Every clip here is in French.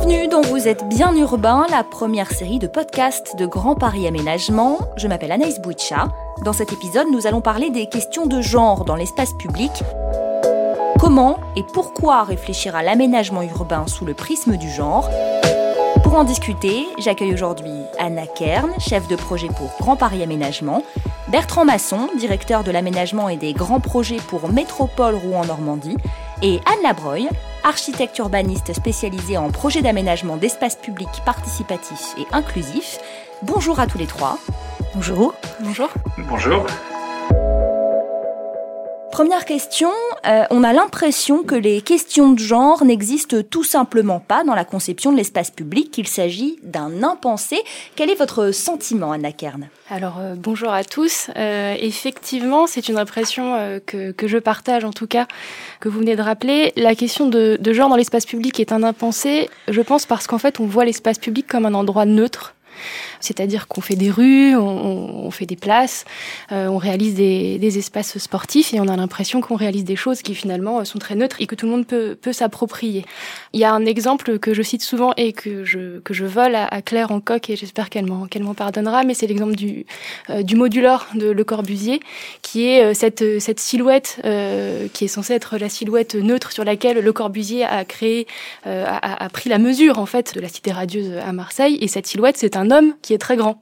Bienvenue dans Vous êtes bien urbain, la première série de podcasts de Grand Paris Aménagement. Je m'appelle Anaïs Bouicha. Dans cet épisode, nous allons parler des questions de genre dans l'espace public. Comment et pourquoi réfléchir à l'aménagement urbain sous le prisme du genre? Pour en discuter, j'accueille aujourd'hui Anna Kern, chef de projet pour Grand Paris Aménagement, Bertrand Masson, directeur de l'aménagement et des grands projets pour Métropole Rouen-Normandie, et Anne Labreuil, architecte urbaniste spécialisée en projets d'aménagement d'espaces publics participatifs et inclusifs. Bonjour à tous les trois. Bonjour. Bonjour. Bonjour. Première question, euh, on a l'impression que les questions de genre n'existent tout simplement pas dans la conception de l'espace public, qu'il s'agit d'un impensé. Quel est votre sentiment, Anna Kern? Alors, euh, bonjour à tous. Euh, effectivement, c'est une impression que, que, je partage, en tout cas, que vous venez de rappeler. La question de, de genre dans l'espace public est un impensé, je pense, parce qu'en fait, on voit l'espace public comme un endroit neutre c'est-à-dire qu'on fait des rues, on, fait des places, euh, on réalise des, espaces sportifs et on a l'impression qu'on réalise des choses qui finalement sont très neutres et que tout le monde peut, s'approprier. Il y a un exemple que je cite souvent et que je, que je vole à, Claire en coq et j'espère qu'elle m'en qu'elle pardonnera, mais c'est l'exemple du, euh, du modular de Le Corbusier, qui est euh, cette, cette silhouette euh, qui est censée être la silhouette neutre sur laquelle Le Corbusier a créé, euh, a pris la mesure en fait de la cité radieuse à Marseille et cette silhouette c'est un homme qui est très grand.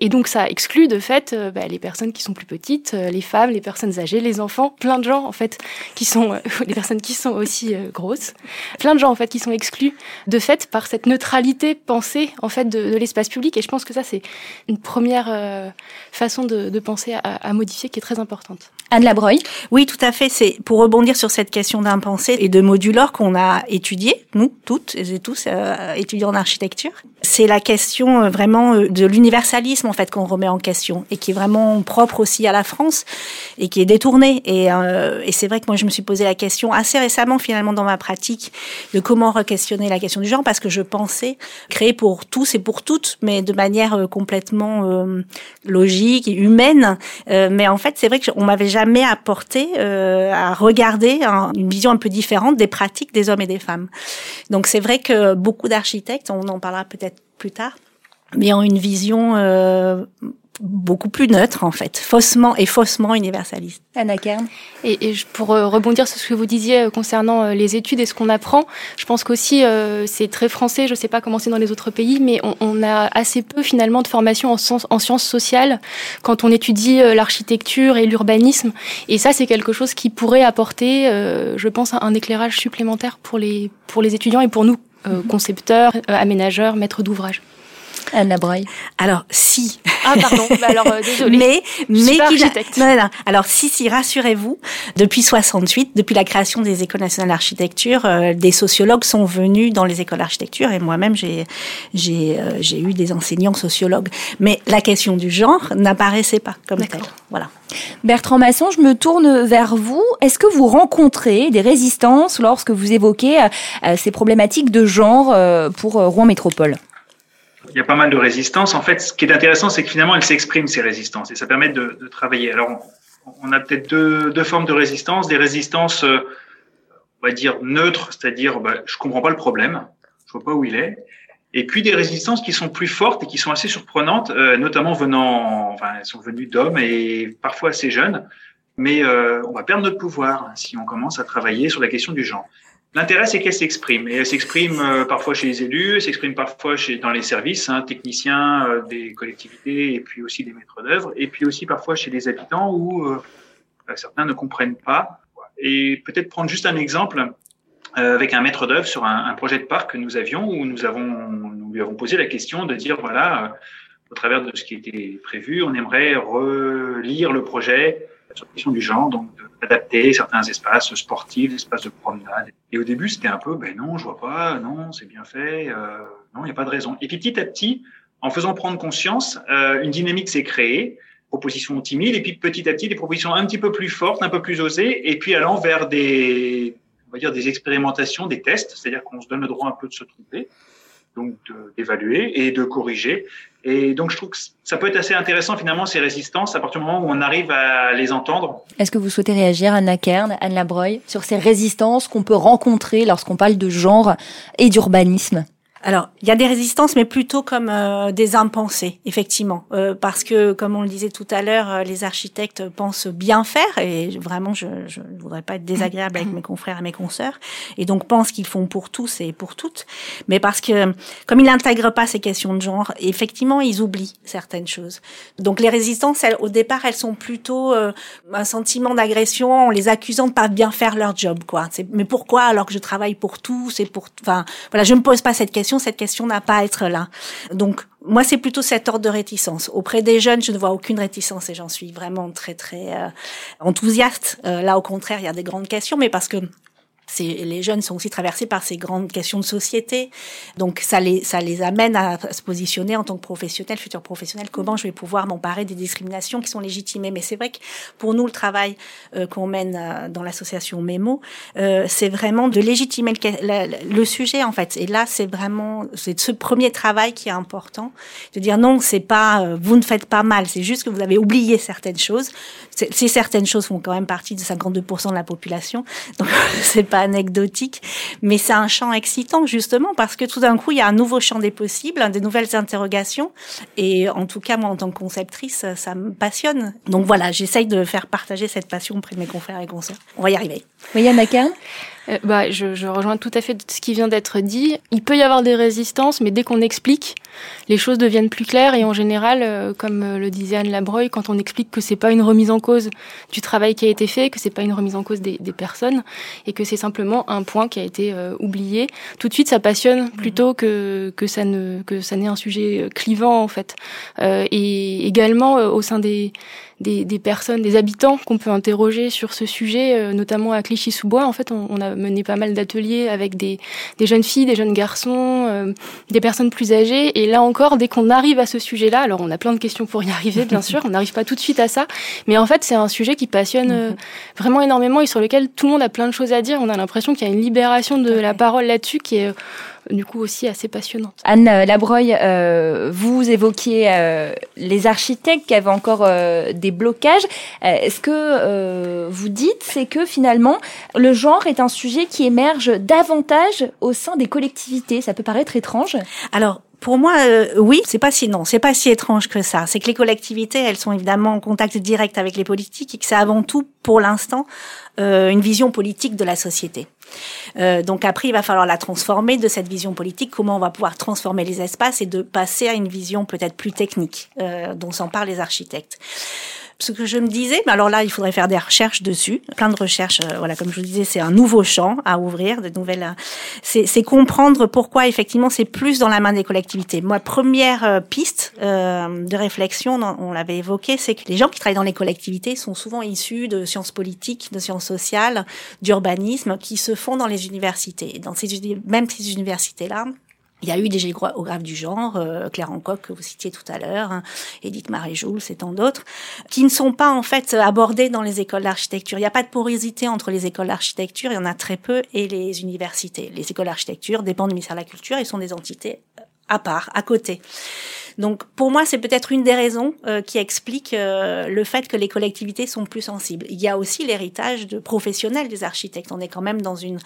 Et donc ça exclut de fait euh, bah, les personnes qui sont plus petites, euh, les femmes, les personnes âgées, les enfants, plein de gens en fait qui sont euh, les personnes qui sont aussi grosses, plein de gens en fait qui sont exclus de fait par cette neutralité pensée en fait de, de l'espace public. Et je pense que ça c'est une première façon de, de penser à, à, modifier qui est très importante. Anne Labreuil Oui, tout à fait. C'est pour rebondir sur cette question d'impensé et de modulor qu'on a étudié, nous toutes et tous euh, étudiants en architecture. C'est la question vraiment de l'universalisme en fait qu'on remet en question et qui est vraiment propre aussi à la France et qui est détourné. Et, euh, et c'est vrai que moi je me suis posé la question assez récemment finalement dans ma pratique de comment re-questionner la question du genre parce que je pensais créer pour tous et pour toutes, mais de manière euh, complètement euh, logique et humaine. Euh, mais en fait c'est vrai qu'on m'avait jamais apporté euh, à regarder un, une vision un peu différente des pratiques des hommes et des femmes. Donc c'est vrai que beaucoup d'architectes, on en parlera peut-être plus tard, mais ont une vision euh, beaucoup plus neutre en fait, faussement et faussement universaliste. Anna Kern. Et, et pour euh, rebondir sur ce que vous disiez euh, concernant euh, les études et ce qu'on apprend, je pense qu'aussi euh, c'est très français, je ne sais pas comment c'est dans les autres pays, mais on, on, a assez peu finalement de formation en, sens, en sciences sociales quand on étudie euh, l'architecture et l'urbanisme. Et ça c'est quelque chose qui pourrait apporter, euh, je pense, un, un, éclairage supplémentaire pour les, pour les étudiants et pour nous, mm -hmm. concepteurs, aménageurs, maîtres d'ouvrage. Anne Labreuil. Alors si. Ah pardon. bah alors euh. Mais mais architecte. Non, non, Alors si si rassurez-vous, depuis 68, depuis la création des écoles nationales d'architecture, euh, des sociologues sont venus dans les écoles d'architecture et moi-même j'ai j'ai euh, j'ai eu des enseignants sociologues. Mais la question du genre n'apparaissait pas comme telle. Voilà. Bertrand Masson, je me tourne vers vous. Est-ce que vous rencontrez des résistances lorsque vous évoquez euh, ces problématiques de genre euh, pour Rouen Métropole? Il y a pas mal de résistances. En fait, ce qui est intéressant, c'est que finalement, elles s'expriment, ces résistances, et ça permet de, de travailler. Alors, on, a peut-être deux, deux, formes de résistance. Des résistances, euh, on va dire, neutres, c'est-à-dire, bah, je comprends pas le problème, je vois pas où il est. Et puis des résistances qui sont plus fortes et qui sont assez surprenantes, euh, notamment venant, enfin, elles sont venues d'hommes et parfois assez jeunes. Mais euh, on va perdre notre pouvoir si on commence à travailler sur la question du genre. L'intérêt, c'est qu'elle s'exprime. Et elle s'exprime euh, parfois chez les élus, elle s'exprime parfois chez, dans les services, hein, techniciens euh, des collectivités et puis aussi des maîtres d'œuvre, et puis aussi parfois chez les habitants où euh, certains ne comprennent pas. Et peut-être prendre juste un exemple euh, avec un maître d'œuvre sur un, un, projet de parc que nous avions, où nous, avons, nous lui avons posé la question de dire, voilà, au travers de ce qui était prévu, on aimerait relire le projet sur la question du genre, donc adapter certains espaces sportifs, espaces de promenade. Et au début, c'était un peu, ben non, je vois pas, non, c'est bien fait, euh, non, il n'y a pas de raison. Et puis petit à petit, en faisant prendre conscience, euh, une dynamique s'est créée, propositions timides, et puis petit à petit, des propositions un petit peu plus fortes, un peu plus osées, et puis allant vers des, on va dire, des expérimentations, des tests, c'est-à-dire qu'on se donne le droit un peu de se tromper donc d'évaluer et de corriger. Et donc je trouve que ça peut être assez intéressant finalement ces résistances à partir du moment où on arrive à les entendre. Est-ce que vous souhaitez réagir, Anna Kern, Anne Labreuil, sur ces résistances qu'on peut rencontrer lorsqu'on parle de genre et d'urbanisme? Alors, il y a des résistances, mais plutôt comme euh, des impensés, effectivement, euh, parce que, comme on le disait tout à l'heure, euh, les architectes pensent bien faire, et vraiment, je ne voudrais pas être désagréable avec mes confrères et mes consoeurs, et donc pensent qu'ils font pour tous et pour toutes, mais parce que, comme ils n'intègrent pas ces questions de genre, effectivement, ils oublient certaines choses. Donc, les résistances, elles, au départ, elles sont plutôt un sentiment d'agression en les accusant de pas bien faire leur job, quoi. Mais pourquoi alors que je travaille pour tous et pour, enfin, voilà, je me pose pas cette question cette question n'a pas à être là. Donc moi, c'est plutôt cet ordre de réticence. Auprès des jeunes, je ne vois aucune réticence et j'en suis vraiment très très euh, enthousiaste. Euh, là, au contraire, il y a des grandes questions, mais parce que les jeunes sont aussi traversés par ces grandes questions de société. Donc ça les, amène à se positionner en tant que professionnel, futur professionnel, comment je vais pouvoir m'emparer des discriminations qui sont légitimées? Mais c'est vrai que pour nous, le travail euh, qu'on mène euh, dans l'association Memo, euh, c'est vraiment de légitimer le, le, sujet en fait. Et là, c'est vraiment c'est ce premier travail qui est important, de dire non, c'est pas vous ne faites pas mal, c'est juste que vous avez oublié certaines choses. Ces certaines choses font quand même partie de 52% de la population, donc c'est pas anecdotique, mais c'est un champ excitant justement parce que tout d'un coup, il y a un nouveau champ des possibles, des nouvelles interrogations. Et en tout cas, moi, en tant que conceptrice, ça me passionne. Donc voilà, j'essaye de faire partager cette passion auprès de mes confrères et consoeurs. On va y arriver. Oui, Yann euh, bah, je, rejoins tout à fait ce qui vient d'être dit. Il peut y avoir des résistances, mais dès qu'on explique, les choses deviennent plus claires. Et en général, euh, comme euh, le disait Anne Labreuil, quand on explique que c'est pas une remise en cause du travail qui a été fait, que c'est pas une remise en cause des, personnes, et que c'est simplement un point qui a été oublié, tout de suite ça passionne plutôt que que ça ne que ça n'est un sujet clivant en fait. et également au sein des des, des personnes, des habitants qu'on peut interroger sur ce sujet, euh, notamment à Clichy-sous-Bois. En fait, on, on, a mené pas mal d'ateliers avec des, des, jeunes filles, des jeunes garçons, euh, des personnes plus âgées. Et là encore, dès qu'on arrive à ce sujet-là, alors on a plein de questions pour y arriver, bien sûr, on n'arrive pas tout de suite à ça, mais en fait, c'est un sujet qui passionne euh, vraiment énormément et sur lequel tout le monde a plein de choses à dire. On a l'impression qu'il y a une libération de la parole là-dessus qui est du coup aussi assez passionnante. Anne Labreuil, euh, vous évoquiez euh, les architectes qui avaient encore euh, des blocages. Est-ce que vous dites c'est que finalement le genre est un sujet qui émerge davantage au sein des collectivités? Ça peut paraître étrange. Alors pour moi, oui, c'est pas si non, c'est pas si étrange que ça. C'est que les collectivités, elles sont évidemment en contact direct avec les politiques et que c'est avant tout, pour l'instant, une vision politique de la société. Euh, donc après, il va falloir la transformer de cette vision politique, comment on va pouvoir transformer les espaces et de passer à une vision peut-être plus technique euh, dont s'en parlent les architectes ce que je me disais, mais alors là, il faudrait faire des recherches dessus, plein de recherches. Euh, voilà, comme je vous disais, c'est un nouveau champ à ouvrir, de nouvelles. Euh, c'est comprendre pourquoi effectivement c'est plus dans la main des collectivités. Moi, première euh, piste de réflexion, on l'avait évoqué, c'est que les gens qui travaillent dans les collectivités sont souvent issus de sciences politiques, de sciences sociales, d'urbanisme, qui se font dans les universités. Dans ces même ces universités-là, il y a eu des géographes du genre, euh, Claire Hancock que vous citiez tout à l'heure, hein, Edith Marie-Joules et tant d'autres, qui ne sont pas en fait abordés dans les écoles d'architecture. Il n'y a pas de porosité entre les écoles d'architecture, il y en a très peu, et les universités. Les écoles d'architecture dépendent du ministère de la Culture et sont des entités à part, à côté. Donc pour moi, c'est peut-être une des raisons euh, qui explique euh, le fait que les collectivités sont plus sensibles. Il y a aussi l'héritage de professionnels des architectes. On est quand même dans une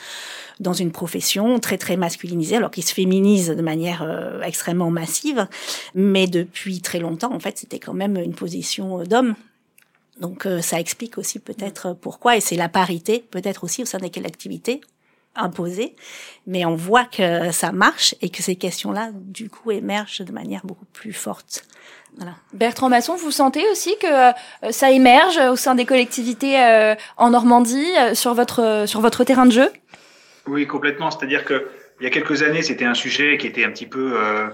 dans une profession très très masculinisée, alors qui se féminise de manière euh, extrêmement massive, mais depuis très longtemps, en fait, c'était quand même une position d'homme. Donc ça explique aussi peut-être pourquoi, et c'est la parité peut-être aussi au sein des collectivités imposé, mais on voit que ça marche et que ces questions-là, du coup, émergent de manière beaucoup plus forte. Voilà. Bertrand Masson, vous sentez aussi que euh, ça émerge au sein des collectivités euh, en Normandie euh, sur votre sur votre terrain de jeu? Oui, complètement. C'est-à-dire que il y a quelques années, c'était un sujet qui était un petit peu euh,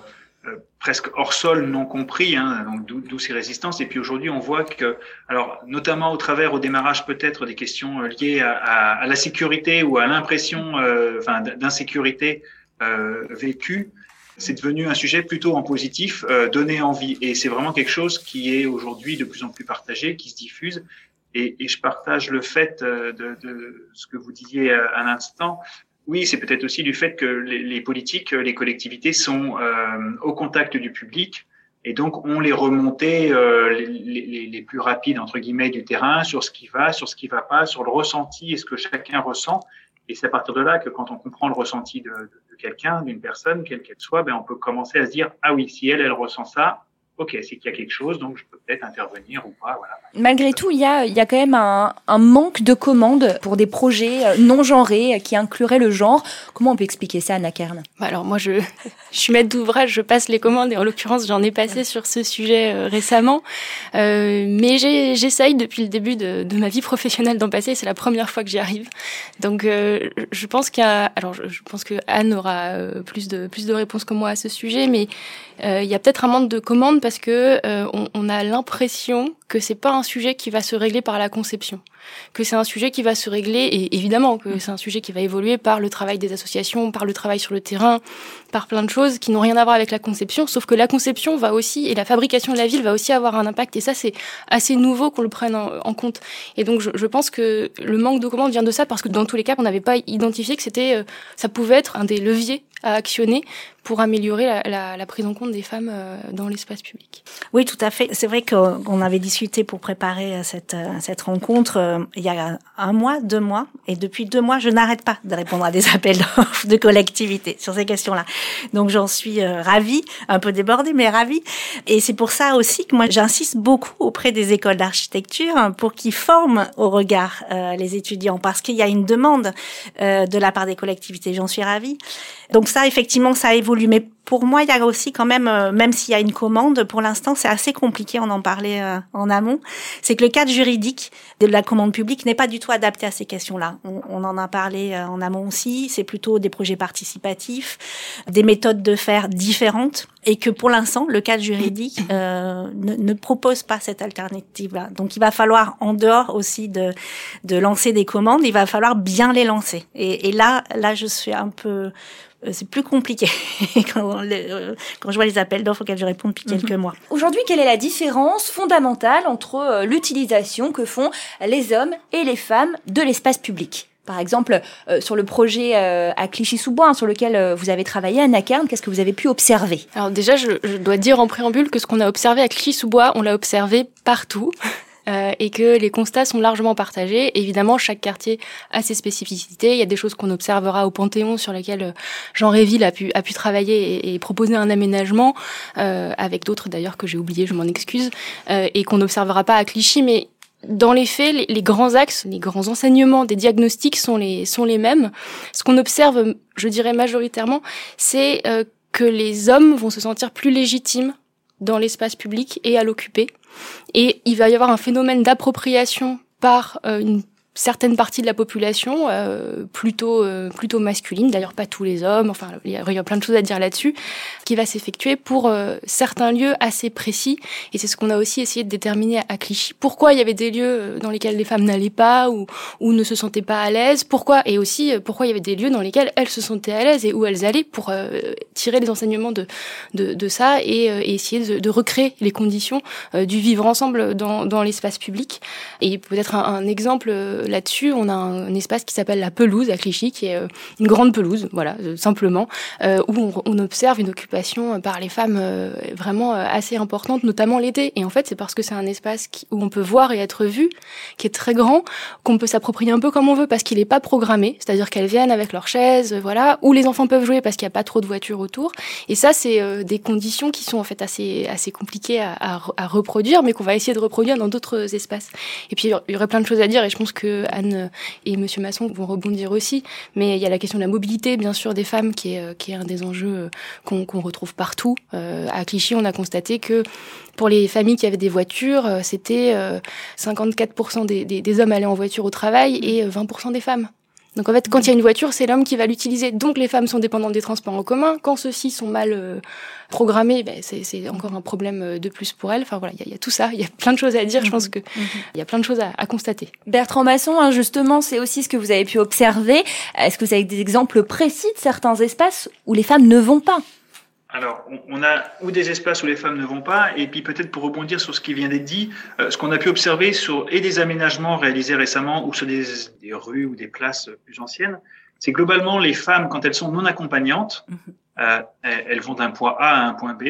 presque hors sol, non compris, hein, donc d'où ces résistances. Et puis aujourd'hui, on voit que, alors notamment au travers, au démarrage peut-être des questions euh, liées à, à, la sécurité ou à l'impression, euh, enfin d'insécurité euh, vécue, c'est devenu un sujet plutôt en positif, euh, donner envie. Et c'est vraiment quelque chose qui est aujourd'hui de plus en plus partagé, qui se diffuse. Et, et je partage le fait de, de, ce que vous disiez à l'instant, oui, c'est peut-être aussi du fait que les, politiques, les collectivités sont euh, au contact du public et donc ont les remontées euh, les, les, plus rapides entre guillemets du terrain sur ce qui va, sur ce qui va pas, sur le ressenti et ce que chacun ressent. Et c'est à partir de là que quand on comprend le ressenti de, de quelqu'un, d'une personne, quelle qu'elle soit, ben on peut commencer à se dire ah oui, si elle elle ressent ça, ok, c'est qu'il y a quelque chose, donc je peux peut-être intervenir ou pas. Voilà. Malgré tout, il y a, il y a quand même un, un manque de commandes pour des projets euh, non genrés qui incluraient le genre. Comment on peut expliquer ça, Anna Kern? Bah Alors moi, je, je suis maître d'ouvrage, je passe les commandes et en l'occurrence, j'en ai passé sur ce sujet euh, récemment. Euh, mais j'essaye depuis le début de, de, ma vie professionnelle d'en passer. C'est la première fois que j'y arrive. Donc euh, je pense qu'il y a, alors je, je, pense que Anne aura euh, plus de plus de réponses que moi à ce sujet, mais il y a peut-être un manque de commandes parce que on, on a l'impression que c'est pas un sujet qui va se régler par la conception, que c'est un sujet qui va se régler et évidemment que c'est un sujet qui va évoluer par le travail des associations, par le travail sur le terrain, par plein de choses qui n'ont rien à voir avec la conception, sauf que la conception va aussi et la fabrication de la ville va aussi avoir un impact et ça c'est assez nouveau qu'on le prenne en, compte. Et donc je, je, pense que le manque de commandes vient de ça parce que dans tous les cas on n'avait pas identifié que c'était euh, ça pouvait être un des leviers à actionner pour améliorer la, la, la prise en compte des femmes euh, dans l'espace public. Oui, tout à fait. C'est vrai qu'on avait discuté pour préparer euh, cette, euh, cette rencontre il y a un mois, deux mois, et depuis deux mois, je n'arrête pas de répondre à des appels de collectivité sur ces questions-là. Donc j'en suis ravie, un peu débordée, mais ravie. Et c'est pour ça aussi que moi, j'insiste beaucoup auprès des écoles d'architecture pour qu'ils forment au regard les étudiants, parce qu'il y a une demande de la part des collectivités. J'en suis ravie. Donc ça, effectivement, ça évolue. Mais pour moi, il y a aussi quand même, euh, même s'il y a une commande, pour l'instant, c'est assez compliqué, on en parlait euh, en amont, c'est que le cadre juridique de la commande publique n'est pas du tout adapté à ces questions-là. On, en a parlé euh, en amont aussi, c'est plutôt des projets participatifs, des méthodes de faire différentes, et que pour l'instant, le cadre juridique ne, propose pas cette alternative-là. Donc, il va falloir, en dehors aussi de, de lancer des commandes, il va falloir bien les lancer. Et, là, là, je suis un peu c'est plus compliqué quand, euh, quand, je vois les appels d'offres auxquels je réponds depuis mhm. quelques mois. Aujourd'hui, quelle est la différence fondamentale entre euh, l'utilisation que font les hommes et les femmes de l'espace public? Par exemple, sur le projet à Clichy-sous-Bois, hein, sur lequel vous avez travaillé, Anna Kern, qu'est-ce que vous avez pu observer? Alors déjà, je, je, dois dire en préambule que ce qu'on a observé à Clichy-sous-Bois, on l'a observé partout. Euh, et que les constats sont largement partagés. Évidemment, chaque quartier a ses spécificités. Il y a des choses qu'on observera au Panthéon sur lesquelles euh, Jean Réville a pu, a pu travailler et, proposer un aménagement, euh, avec d'autres d'ailleurs que j'ai oublié, je m'en excuse, euh, et qu'on n'observera pas à Clichy, mais dans les faits, les, les, grands axes, les grands enseignements des diagnostics sont les, sont les mêmes. Ce qu'on observe, je dirais majoritairement, c'est euh, que les hommes vont se sentir plus légitimes dans l'espace public et à l'occuper. Et il va y avoir un phénomène d'appropriation par euh, une certaines parties de la population euh, plutôt euh, plutôt masculine d'ailleurs pas tous les hommes enfin il y, a, plein de choses à dire là-dessus qui va s'effectuer pour euh, certains lieux assez précis. Et c'est ce qu'on a aussi essayé de déterminer à, Clichy. Pourquoi il y avait des lieux euh, dans lesquels les femmes n'allaient pas ou ou ne se sentaient pas à l'aise? Pourquoi? Et aussi euh, pourquoi il y avait des lieux dans lesquels elles se sentaient à l'aise et où elles allaient pour tirer les enseignements de de, de ça et, et essayer de, de, recréer les conditions du vivre ensemble dans dans l'espace public. Et peut-être un, un exemple là-dessus, on a un, espace qui s'appelle la pelouse à Clichy, qui est euh, une grande pelouse, voilà, euh, simplement, euh, où on, observe une occupation par les femmes vraiment assez importante, notamment l'été. Et en fait, c'est parce que c'est un espace où on peut voir et être vu, qui est très grand, qu'on peut s'approprier un peu comme on veut, parce qu'il n'est pas programmé, c'est-à-dire qu'elles viennent avec leurs chaises, voilà, où les enfants peuvent jouer parce qu'il n'y a pas trop de voitures autour. Et ça, c'est des conditions qui sont en fait assez assez compliquées à, à, à reproduire, mais qu'on va essayer de reproduire dans d'autres espaces. Et puis il y aurait plein de choses à dire, et je pense que Anne et Monsieur Masson vont rebondir aussi. Mais il y a la question de la mobilité, bien sûr, des femmes, qui est, est un des enjeux euh, qu'on retrouve partout. Euh, à Clichy, on a constaté que pour les familles qui avaient des voitures, euh, c'était 54% des, des, des hommes allaient en voiture au travail et 20% des femmes. Donc en fait, quand il y a une voiture, c'est l'homme qui va l'utiliser. Donc les femmes sont dépendantes des transports en commun. Quand ceux-ci sont mal euh, programmés, ben, c'est encore un problème euh, de plus pour elles. Enfin voilà, il y, y, a tout ça. Il y a plein de choses à dire. Je pense que mhm. il y a plein de choses à, à constater. Bertrand Masson, hein, justement, c'est aussi ce que vous avez pu observer. Est-ce que vous avez des exemples précis de certains espaces où les femmes ne vont pas? Alors, on a ou des espaces où les femmes ne vont pas, et puis peut-être pour rebondir sur ce qui vient d'être dit, euh, ce qu'on a pu observer sur et des aménagements réalisés récemment ou sur des, des rues ou des places plus anciennes, c'est globalement les femmes, quand elles sont non accompagnantes, mhm. Euh, elles vont d'un point A à un point B,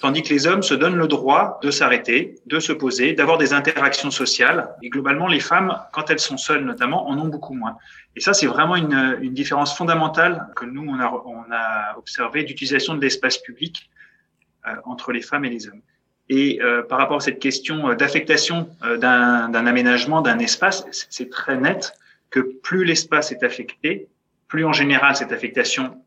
tandis que les hommes se donnent le droit de s'arrêter, de se poser, d'avoir des interactions sociales. Et globalement, les femmes, quand elles sont seules notamment, en ont beaucoup moins. Et ça, c'est vraiment une, une, différence fondamentale que nous, on a, on a observé d'utilisation de l'espace public euh, entre les femmes et les hommes. Et euh, par rapport à cette question euh, d'affectation euh, d'un aménagement, d'un espace, c'est très net que plus l'espace est affecté, plus en général cette affectation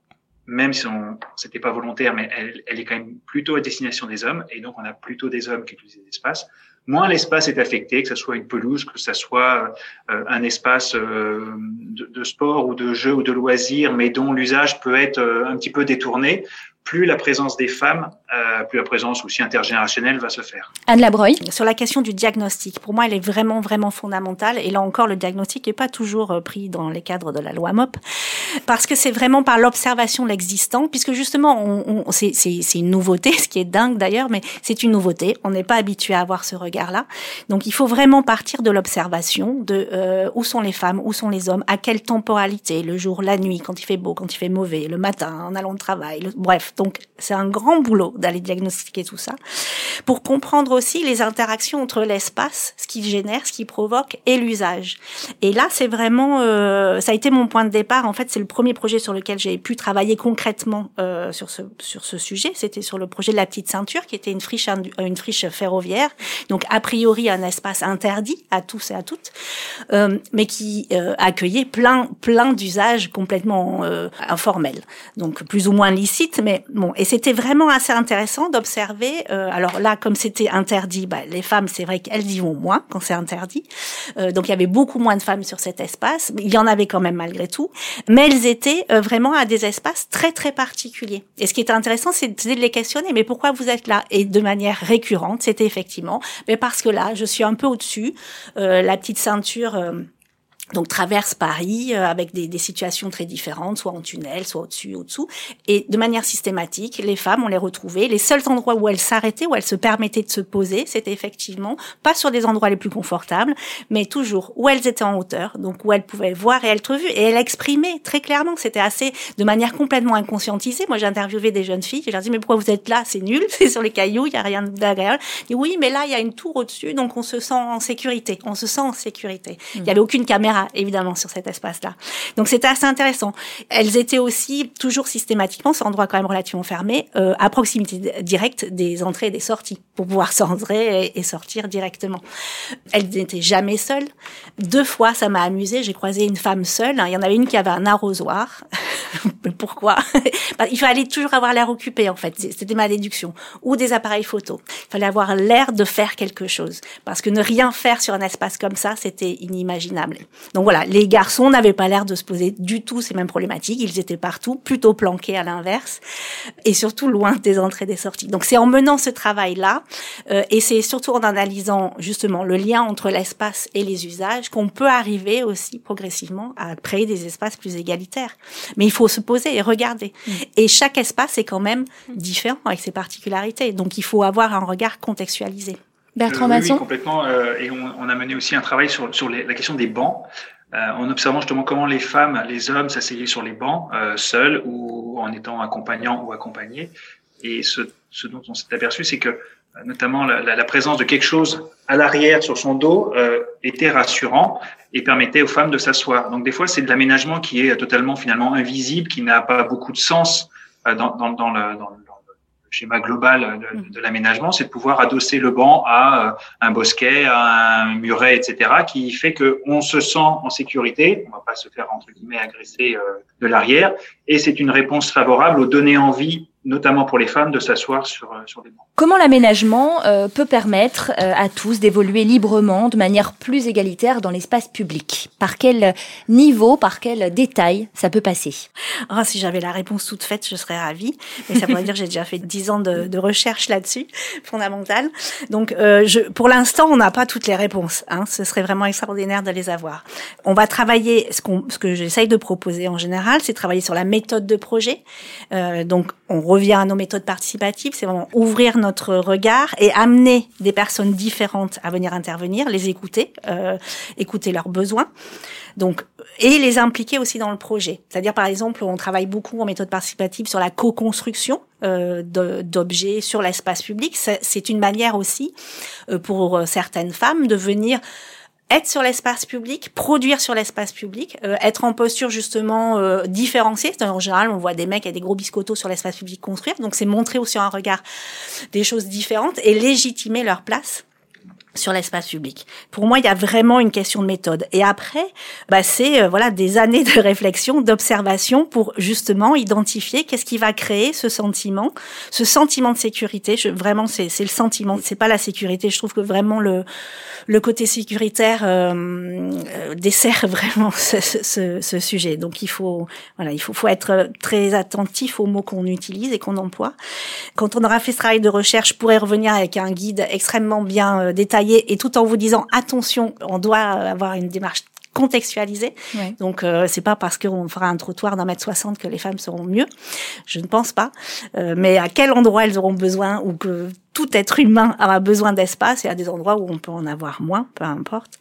même si on c'était pas volontaire, mais elle, elle, est quand même plutôt à destination des hommes, et donc on a plutôt des hommes qui utilisent l'espace. Moins l'espace est affecté, que ce soit une pelouse, que ce soit euh, un espace euh, de, de, sport ou de jeu ou de loisir, mais dont l'usage peut être euh, un petit peu détourné, plus la présence des femmes, euh, plus la présence aussi intergénérationnelle va se faire. Anne Labreuil Sur la question du diagnostic, pour moi, elle est vraiment, vraiment fondamentale. Et là encore, le diagnostic n'est pas toujours euh, pris dans les cadres de la loi MOP, parce que c'est vraiment par l'observation de l'existant, puisque justement, on, on, c'est une nouveauté, ce qui est dingue d'ailleurs, mais c'est une nouveauté. On n'est pas habitué à avoir ce regard-là. Donc, il faut vraiment partir de l'observation, de euh, où sont les femmes, où sont les hommes, à quelle temporalité, le jour, la nuit, quand il fait beau, quand il fait mauvais, le matin, en allant au travail, le... bref donc c'est un grand boulot d'aller diagnostiquer tout ça pour comprendre aussi les interactions entre l'espace, ce qu'il génère, ce qu'il provoque et l'usage. Et là, c'est vraiment, euh, ça a été mon point de départ. En fait, c'est le premier projet sur lequel j'ai pu travailler concrètement euh, sur ce sur ce sujet. C'était sur le projet de la petite ceinture, qui était une friche une friche ferroviaire, donc a priori un espace interdit à tous et à toutes, euh, mais qui euh, accueillait plein plein d'usages complètement euh, informels, donc plus ou moins licites, mais Bon, et c'était vraiment assez intéressant d'observer. Euh, alors là, comme c'était interdit, bah, les femmes, c'est vrai qu'elles y vont moins quand c'est interdit. Euh, donc il y avait beaucoup moins de femmes sur cet espace. Il y en avait quand même malgré tout, mais elles étaient euh, vraiment à des espaces très très particuliers. Et ce qui était intéressant, c'est de les questionner. Mais pourquoi vous êtes là? Et de manière récurrente, c'était effectivement, mais parce que là, je suis un peu au-dessus. Euh, la petite ceinture donc traverse Paris euh, avec des, des, situations très différentes, soit en tunnel, soit au-dessus, au-dessous. Et de manière systématique, les femmes, on les retrouvait. Les seuls endroits où elles s'arrêtaient, où elles se permettaient de se poser, c'était effectivement pas sur des endroits les plus confortables, mais toujours où elles étaient en hauteur, donc où elles pouvaient voir et être vues. Et elles exprimaient très clairement, c'était assez de manière complètement inconscientisée. Moi, j'ai interviewé des jeunes filles, je leur dis mais pourquoi vous êtes là? C'est nul, c'est sur les cailloux, il y a rien d'agréable. Oui, mais là, il y a une tour au-dessus, donc on se sent en sécurité. On se sent en sécurité. Il n'y avait aucune caméra évidemment sur cet espace-là. Donc c'était assez intéressant. Elles étaient aussi toujours systématiquement, c'est un endroit quand même relativement fermé, euh, à proximité directe des entrées et des sorties pour pouvoir s'entrer et, sortir directement. Elles n'étaient jamais seules. Deux fois, ça m'a amusé. J'ai croisé une femme seule. Il y en avait une qui avait un arrosoir. Pourquoi? Bah, Il fallait toujours avoir l'air occupé en fait. C'était ma déduction. Ou des appareils photo. Il fallait avoir l'air de faire quelque chose parce que ne rien faire sur un espace comme ça, c'était inimaginable. Donc voilà, les garçons n'avaient pas l'air de se poser du tout ces mêmes problématiques. Ils étaient partout, plutôt planqués à l'inverse, et surtout loin des entrées et des sorties. Donc c'est en menant ce travail-là, euh, et c'est surtout en analysant justement le lien entre l'espace et les usages qu'on peut arriver aussi progressivement à créer des espaces plus égalitaires. Mais il faut se poser et regarder. Mmh. Et chaque espace est quand même différent avec ses particularités. Donc il faut avoir un regard contextualisé. Bertrand Masson. Oui, complètement. Euh, et on, on, a mené aussi un travail sur, sur les, la question des bancs, euh, en observant justement comment les femmes, les hommes s'asseyaient sur les bancs, euh, seuls ou en étant accompagnants ou accompagnés. Et ce, ce dont on s'est aperçu, c'est que euh, notamment la, la, la, présence de quelque chose à l'arrière sur son dos euh, était rassurant et permettait aux femmes de s'asseoir. Donc des fois, c'est de l'aménagement qui est totalement finalement invisible, qui n'a pas beaucoup de sens euh, dans, dans, dans, le, dans, schéma global de, mm. de l'aménagement, c'est de pouvoir adosser le banc à euh, un bosquet, à un muret, etc., qui fait que on se sent en sécurité, on va pas se faire entre guillemets agresser euh, de l'arrière, et c'est une réponse favorable aux données envie notamment pour les femmes, de s'asseoir sur, euh, sur des bancs. Comment l'aménagement euh, peut permettre euh, à tous d'évoluer librement, de manière plus égalitaire dans l'espace public? Par quel niveau, par quel détail ça peut passer? Oh, Si j'avais la réponse toute faite, je serais ravie. Mais ça pourrait dire que j'ai déjà fait dix ans de, de recherche là-dessus, fondamentale. Donc, euh, je, pour l'instant, on n'a pas toutes les réponses. Hein. Ce serait vraiment extraordinaire de les avoir. On va travailler, ce, qu'on, ce que j'essaye de proposer en général, c'est travailler sur la méthode de projet. Euh, donc, on revient à nos méthodes participatives, c'est vraiment ouvrir notre regard et amener des personnes différentes à venir intervenir, les écouter, euh, écouter leurs besoins. Donc, et les impliquer aussi dans le projet. C'est-à-dire, par exemple, on travaille beaucoup en méthode participative sur la co-construction euh, d'objets sur l'espace public. C'est une manière aussi euh, pour euh, certaines femmes de venir être sur l'espace public, produire sur l'espace public, euh, être en posture justement euh, différenciée. En général, on voit des mecs et des gros biscottos sur l'espace public construire, donc c'est montrer aussi un regard des choses différentes et légitimer leur place sur l'espace public. Pour moi, il y a vraiment une question de méthode. Et après, bah, c'est euh, voilà des années de réflexion, d'observation pour justement identifier qu'est-ce qui va créer ce sentiment, ce sentiment de sécurité. Je, vraiment, c'est le sentiment, c'est pas la sécurité. Je trouve que vraiment le le côté sécuritaire euh, euh dessert vraiment ce, ce, ce, sujet. Donc il faut voilà, il faut, faut être très attentif aux mots qu'on utilise et qu'on emploie. Quand on aura fait ce travail de recherche, je pourrais revenir avec un guide extrêmement bien euh, et tout en vous disant attention, on doit avoir une démarche contextualisée. Donc euh, c'est pas parce qu'on fera un trottoir d'un mètre soixante que les femmes seront mieux. Je ne pense pas. Euh, mais à quel endroit elles auront besoin ou que tout être humain aura besoin d'espace et à des endroits où on peut en avoir moins, peu importe.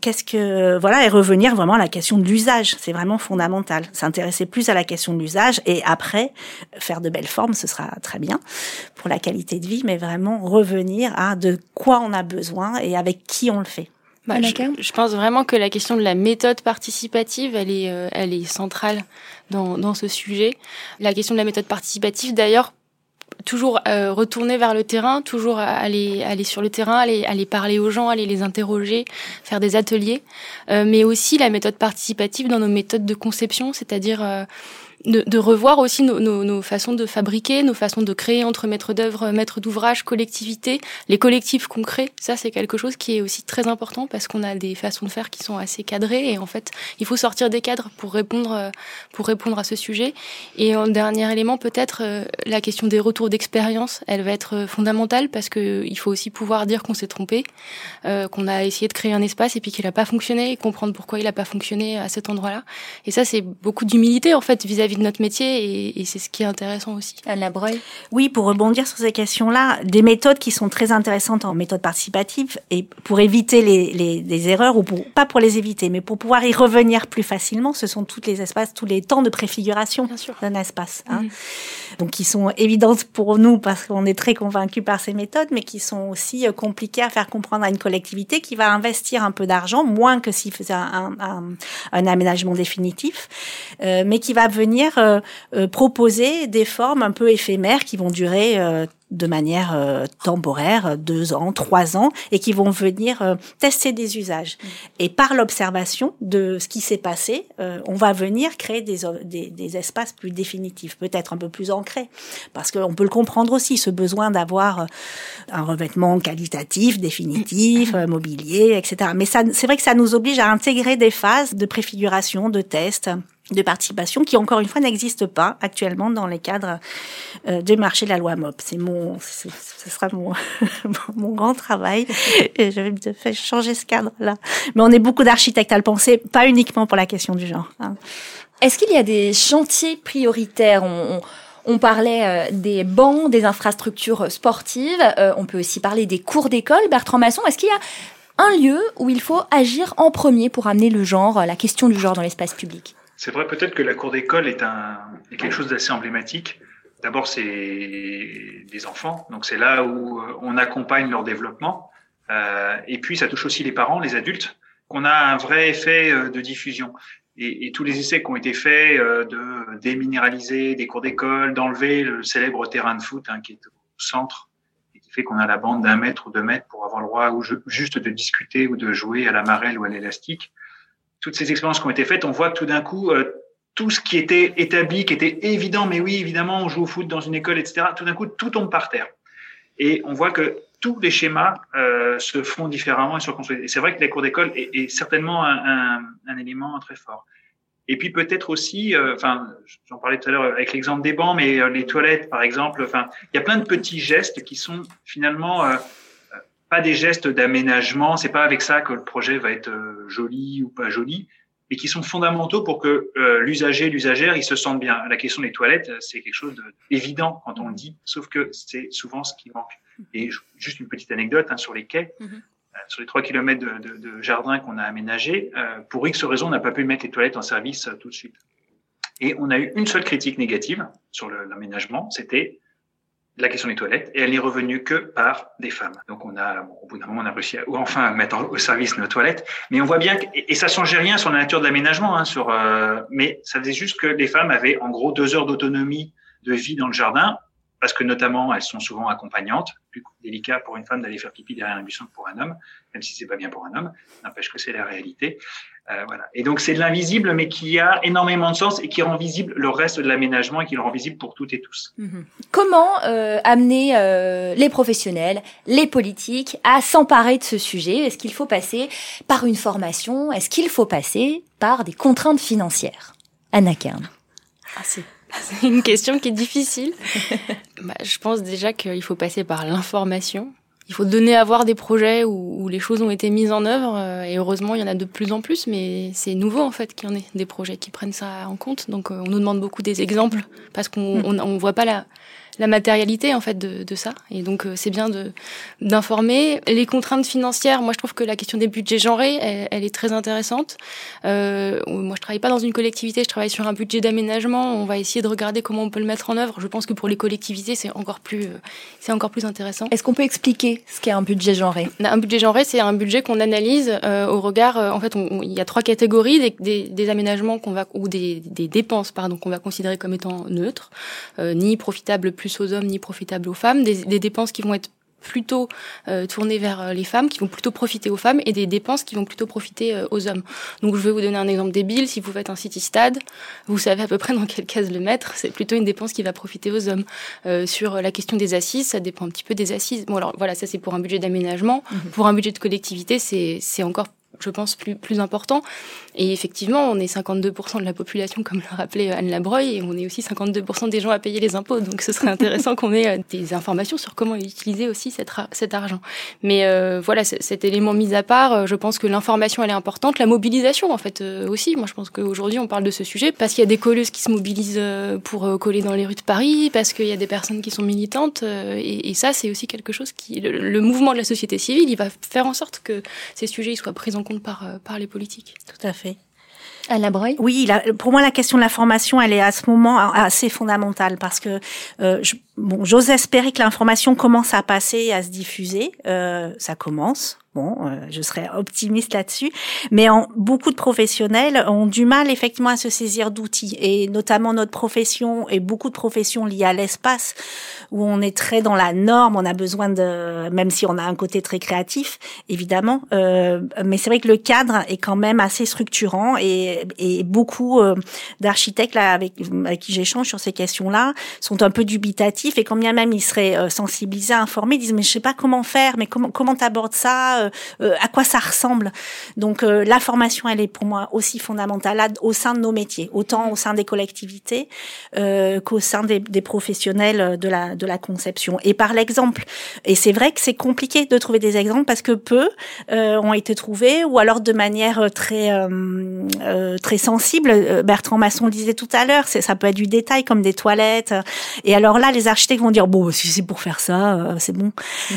Qu'est-ce que voilà et revenir vraiment à la question de l'usage, c'est vraiment fondamental. S'intéresser plus à la question de l'usage et après faire de belles formes, ce sera très bien pour la qualité de vie, mais vraiment revenir à de quoi on a besoin et avec qui on le fait. Bah, je, je, pense vraiment que la question de la méthode participative, elle est, euh, elle est centrale dans, dans ce sujet. La question de la méthode participative, d'ailleurs, toujours euh, retourner vers le terrain, toujours aller aller sur le terrain, aller aller parler aux gens, aller les interroger, faire des ateliers, euh, mais aussi la méthode participative dans nos méthodes de conception, c'est-à-dire euh, de, de, revoir aussi nos, nos, nos, façons de fabriquer, nos façons de créer entre maîtres d'œuvre, maîtres d'ouvrage, collectivités, les collectifs crée. Ça, c'est quelque chose qui est aussi très important parce qu'on a des façons de faire qui sont assez cadrées et en fait, il faut sortir des cadres pour répondre, pour répondre à ce sujet. Et en dernier élément, peut-être euh, la question des retours d'expérience, elle va être fondamentale parce que il faut aussi pouvoir dire qu'on s'est trompé, euh, qu'on a essayé de créer un espace et puis qu'il n'a pas fonctionné et comprendre pourquoi il n'a pas fonctionné à cet endroit-là. Et ça, c'est beaucoup d'humilité en fait vis-à-vis de notre métier et, et c'est ce qui est intéressant aussi. Anne Labreuil Oui, pour rebondir sur ces questions-là, des méthodes qui sont très intéressantes en méthode participative et pour éviter les, les, les erreurs ou pour, pas pour les éviter, mais pour pouvoir y revenir plus facilement, ce sont tous les espaces, tous les temps de préfiguration d'un espace. Hein. Donc qui sont évidentes pour nous parce qu'on est très convaincus par ces méthodes, mais qui sont aussi euh, compliquées à faire comprendre à une collectivité qui va investir un peu d'argent, moins que s'il faisait un, un, un, aménagement définitif, euh, mais qui va venir euh, euh, proposer des formes un peu éphémères qui vont durer euh, de manière temporaire, deux ans, trois ans, et qui vont venir tester des usages. Mm. Et par l'observation de ce qui s'est passé, on va venir créer des, des, des espaces plus définitifs, peut-être un peu plus ancrés, parce qu'on peut le comprendre aussi, ce besoin d'avoir un revêtement qualitatif, définitif, mobilier, etc. Mais c'est vrai que ça nous oblige à intégrer des phases de préfiguration, de test de participation qui encore une fois n'existe pas actuellement dans les cadres euh, du marché de la loi MOP. C'est mon, ce sera mon, mon grand travail et je vais faire changer ce cadre-là. Mais on est beaucoup d'architectes à le penser, pas uniquement pour la question du genre. Hein. Est-ce qu'il y a des chantiers prioritaires? On, on, parlait euh, des bancs, des infrastructures sportives. Euh, on peut aussi parler des cours d'école. Bertrand Masson, est-ce qu'il y a un lieu où il faut agir en premier pour amener le genre, la question du genre dans l'espace public? C'est vrai peut-être que la cour d'école est, un, est quelque chose d'assez emblématique. D'abord, c'est des enfants, donc c'est là où euh, on accompagne leur développement. Euh, et puis, ça touche aussi les parents, les adultes, qu'on a un vrai effet euh, de diffusion. Et, tous les essais qui ont été faits euh, de déminéraliser des cours d'école, d'enlever le célèbre terrain de foot hein, qui est au centre et qui fait qu'on a la bande d'un mètre ou deux mètres pour avoir le droit juste de discuter ou de jouer à la marelle ou à l'élastique toutes ces expériences qui ont été faites, on voit que tout d'un coup, euh, tout ce qui était établi, qui était évident, mais oui, évidemment, on joue au foot dans une école, etc., tout d'un coup, tout tombe par terre. Et on voit que tous les schémas euh, se font différemment et se reconstruisent. Et c'est vrai que la cours d'école est, certainement un, élément très fort. Et puis peut-être aussi, euh, enfin, j'en parlais tout à l'heure avec l'exemple des bancs, mais les toilettes, par exemple, enfin, il y a plein de petits gestes qui sont finalement pas des gestes d'aménagement. C'est pas avec ça que le projet va être euh, joli ou pas joli, mais qui sont fondamentaux pour que euh, l'usager, l'usagère, il se sente bien. La question des toilettes, c'est quelque chose d'évident quand on le dit, sauf que c'est souvent ce qui manque. Et juste une petite anecdote hein, sur les quais. Euh, sur les trois kilomètres de, de, de jardin qu'on a aménagé, euh, pour X raison, on n'a pas pu mettre les toilettes en service tout de suite. Et on a eu une seule critique négative sur l'aménagement, c'était la question des toilettes, et elle n'est revenue que par des femmes. Donc on a, au bout d'un moment, on a réussi à enfin mettre au service nos toilettes, mais on voit bien que, et, ça changeait rien sur la nature de l'aménagement, hein, sur, euh, mais ça faisait juste que les femmes avaient en gros deux heures d'autonomie de vie dans le jardin, parce que notamment elles sont souvent accompagnantes, plus délicat pour une femme d'aller faire pipi derrière un buisson que pour un homme, même si c'est pas bien pour un homme, n'empêche que c'est la réalité. Euh, voilà. Et donc c'est de l'invisible, mais qui a énormément de sens et qui rend visible le reste de l'aménagement et qui le rend visible pour toutes et tous. Mhm. Comment euh, amener euh, les professionnels, les politiques à s'emparer de ce sujet? Est-ce qu'il faut passer par une formation? Est-ce qu'il faut passer par des contraintes financières? Anna Kern. Ah, c'est une question qui est difficile. bah, je pense déjà qu'il faut passer par l'information il faut donner à voir des projets où, les choses ont été mises en œuvre euh, et heureusement il y en a de plus en plus mais c'est nouveau en fait qu'il y en ait des projets qui prennent ça en compte donc euh, on nous demande beaucoup des exemples parce qu'on mm. on, voit pas la la matérialité en fait de, de ça. Et donc euh, c'est bien de d'informer. Les contraintes financières moi je trouve que la question des budgets genrés elle, elle est très intéressante. Euh, moi je travaille pas dans une collectivité je travaille sur un budget d'aménagement. On va essayer de regarder comment on peut le mettre en œuvre. Je pense que pour les collectivités c'est encore plus euh, c'est encore plus intéressant. Est-ce qu'on peut expliquer ce qu'est un budget genré? Un budget genré c'est un budget qu'on analyse euh, au regard en fait il y a trois catégories des, des, des aménagements qu'on va ou des, des dépenses pardon qu'on va considérer comme étant neutres ni profitables plus aux hommes ni profitables aux femmes, des, des dépenses qui vont être plutôt euh, tournées vers euh, les femmes, qui vont plutôt profiter aux femmes, et des dépenses qui vont plutôt profiter euh, aux hommes. Donc je vais vous donner un exemple débile. Si vous faites un city stade, vous savez à peu près dans quelle case le mettre. C'est plutôt une dépense qui va profiter aux hommes. Euh, sur la question des assises, ça dépend un petit peu des assises. Bon alors voilà, ça c'est pour un budget d'aménagement. Mhm. Pour un budget de collectivité, c'est encore je pense, plus, plus important. Et effectivement, on est 52% de la population, comme le rappelait Anne Labreuil, et on est aussi 52% des gens à payer les impôts. Donc ce serait intéressant qu'on ait euh, des informations sur comment utiliser aussi cet, argent. Mais euh, voilà, cet élément mis à part, euh, je pense que l'information, elle est importante. La mobilisation, en fait, aussi. Moi, je pense qu'aujourd'hui, on parle de ce sujet parce qu'il y a des colleuses qui se mobilisent pour coller dans les rues de Paris, parce qu'il y a des personnes qui sont militantes. Et, ça, c'est aussi quelque chose qui... Le, mouvement de la société civile, il va faire en sorte que ces sujets soient pris en compte par, euh, par les politiques. Tout à fait. À la Breuil? Oui, pour moi, la question de la formation, elle est à ce moment assez fondamentale parce que euh, bon, j'ose espérer que l'information commence à passer, à se diffuser. Euh, ça commence. Bon, euh, je serais optimiste là-dessus, mais en, beaucoup de professionnels ont du mal effectivement à se saisir d'outils, et notamment notre profession et beaucoup de professions liées à l'espace, où on est très dans la norme, on a besoin de, même si on a un côté très créatif, évidemment, euh, mais c'est vrai que le cadre est quand même assez structurant, et, et beaucoup euh, d'architectes avec, avec qui j'échange sur ces questions-là sont un peu dubitatifs, et quand bien même ils seraient euh, sensibilisés, informés, ils disent mais je sais pas comment faire, mais comment comment t'abordes ça euh, euh, à quoi ça ressemble. Donc euh, la formation, elle est pour moi aussi fondamentale au sein de nos métiers, autant au sein des collectivités qu'au sein des, des, professionnels de la de la conception. Et par l'exemple. Et c'est vrai que c'est compliqué de trouver des exemples parce que peu ont été trouvés ou alors de manière très très sensible. Bertrand Masson disait tout à l'heure, ça peut être du détail comme des toilettes. Et alors là, les architectes vont dire bon, si c'est pour faire ça, c'est bon.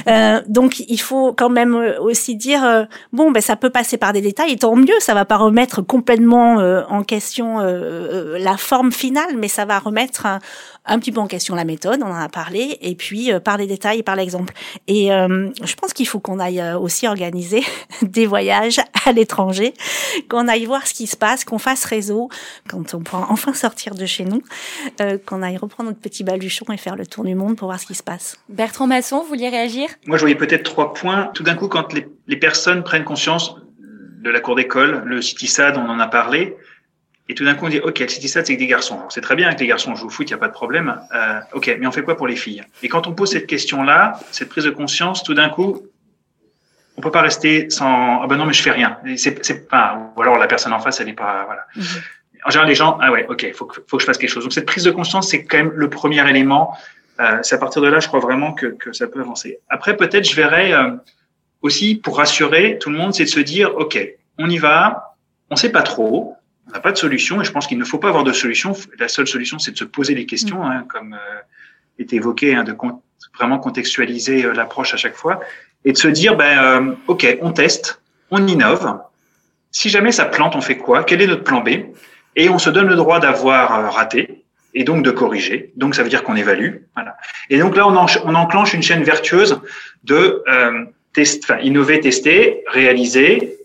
Euh, donc il faut quand même aussi aussi dire euh, bon ben ça peut passer par des détails et tant mieux ça va pas remettre complètement euh, en question euh, la forme finale mais ça va remettre un, un, petit peu en question la méthode on en a parlé et puis par les détails par l'exemple. Et je pense qu'il faut qu'on aille aussi organiser des voyages à l'étranger qu'on aille voir ce qui se passe qu'on fasse réseau quand on pourra enfin sortir de chez nous qu'on aille reprendre notre petit baluchon et faire le tour du monde pour voir ce qui se passe. Bertrand Masson vous vouliez réagir? Moi je voyais peut-être trois points. Tout d'un coup quand les les personnes prennent conscience de la cour d'école, le CitySad, on en a parlé, et tout d'un coup on dit, ok, le CitySad c'est que des garçons. C'est très bien que les garçons jouent au foot, il n'y a pas de problème. Euh, ok, mais on fait quoi pour les filles? Et quand on pose cette question-là, cette prise de conscience, tout d'un coup, on peut pas rester sans, ah ben non mais je fais rien. C'est pas, ou alors la personne en face elle est pas, voilà. Mm-hmm. En général les gens, ah ouais, ok, faut que, faut que je fasse quelque chose. Donc cette prise de conscience c'est quand même le premier élément. Euh, c'est à partir de là, je crois vraiment que, que ça peut avancer. Après peut-être je verrai. Euh, aussi pour rassurer tout le monde, c'est de se dire, OK, on y va, on sait pas trop, On n'a pas de solution et je pense qu'il ne faut pas avoir de solution. La seule solution, c'est de se poser des questions, hein, comme euh, est évoqué, hein, de vraiment contextualiser euh, l'approche à chaque fois et de se dire, ben, euh, ok, on teste, on innove. Si jamais ça plante, on fait quoi? Quel est notre plan B? Et on se donne le droit d'avoir raté et donc de corriger. Donc ça veut dire qu'on évalue. Voilà. Et donc là, on, on enclenche une chaîne vertueuse de euh, test, enfin, innover, tester, réaliser,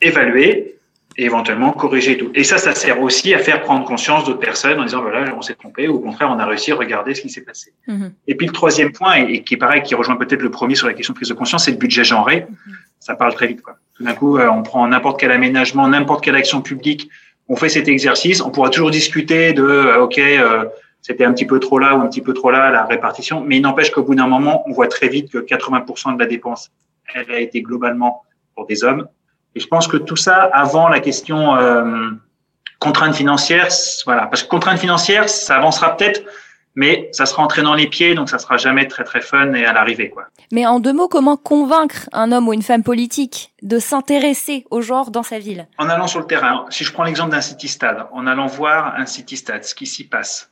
évaluer et éventuellement corriger tout. Et ça, ça sert aussi à faire prendre conscience d'autres personnes en disant voilà, on s'est trompé, ou au contraire, on a réussi, à regarder ce qui s'est passé. Mm-hmm. Et puis le troisième point, et, qui est pareil, qui rejoint peut-être le premier sur la question de prise de conscience, c'est le budget genré. Mm-hmm. Ça parle très vite. Quoi. Tout d'un coup, euh, on prend n'importe quel aménagement, n'importe quelle action publique, on fait cet exercice, on pourra toujours discuter de euh, ok, euh, c'était un petit peu trop là ou un petit peu trop là la répartition, mais il n'empêche qu'au bout d'un moment, on voit très vite que 80% de la dépense, elle a été globalement pour des hommes. Et je pense que tout ça, avant la question euh, contrainte financière, voilà, parce que contrainte financière, ça avancera peut-être, mais ça sera entré dans les pieds, donc ça sera jamais très très fun et à l'arrivée, quoi. Mais en deux mots, comment convaincre un homme ou une femme politique de s'intéresser au genre dans sa ville? En allant sur le terrain. Si je prends l'exemple d'un city stade, en allant voir un city stade, ce qui s'y passe,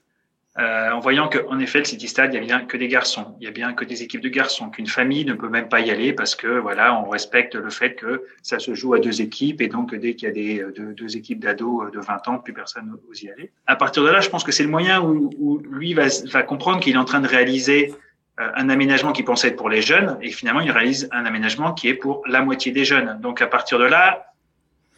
euh, en voyant qu'en effet, le City Stade, il y a bien que des garçons, il y a bien que des équipes de garçons, qu'une famille ne peut même pas y aller parce que voilà, on respecte le fait que ça se joue à deux équipes et donc dès qu'il y a des deux, deux équipes d'ados de 20 ans, plus personne n'ose y aller. À partir de là, je pense que c'est le moyen où, où lui va, va comprendre qu'il est en train de réaliser euh, un aménagement qui pensait être pour les jeunes et finalement il réalise un aménagement qui est pour la moitié des jeunes. Donc à partir de là,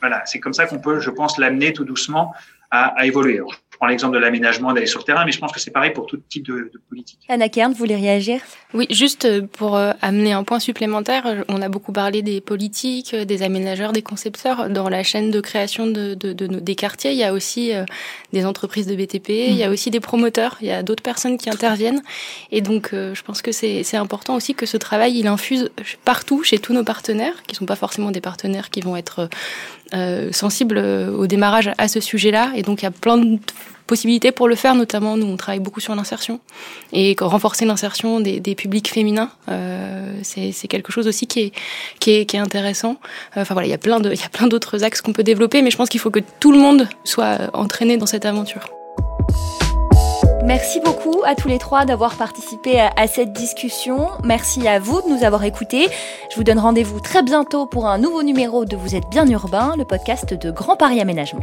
voilà, c'est comme ça qu'on peut, je pense, l'amener tout doucement à, à évoluer. Je prends l'exemple de l'aménagement, d'aller sur le terrain, mais je pense que c'est pareil pour tout type de, de politique. Anna Kern, vous voulez réagir? Oui, juste euh, pour euh, amener un point supplémentaire, euh, on a beaucoup parlé des politiques, des aménageurs, des concepteurs. Dans la chaîne de création de, de, de des quartiers, il y a aussi des entreprises de BTP, il y a mhm. aussi des promoteurs, il y a d'autres personnes qui interviennent. Et donc, je pense que c'est important aussi que ce travail, il infuse partout, chez tous nos partenaires, qui sont pas forcément des partenaires qui vont être sensibles au démarrage à ce sujet-là. Et donc, il y a plein de possibilités pour le faire, notamment nous on travaille beaucoup sur l'insertion et renforcer l'insertion des, des, publics féminins, euh, c'est quelque chose aussi qui est qui est, qui est intéressant. Euh, enfin voilà, il y a plein de il y a plein d'autres axes qu'on peut développer, mais je pense qu'il faut que tout le monde soit entraîné dans cette aventure. Merci beaucoup à tous les trois d'avoir participé à, cette discussion. Merci à vous de nous avoir écoutés. Je vous donne rendez-vous très bientôt pour un nouveau numéro de Vous êtes bien urbain, le podcast de Grand Paris Aménagement.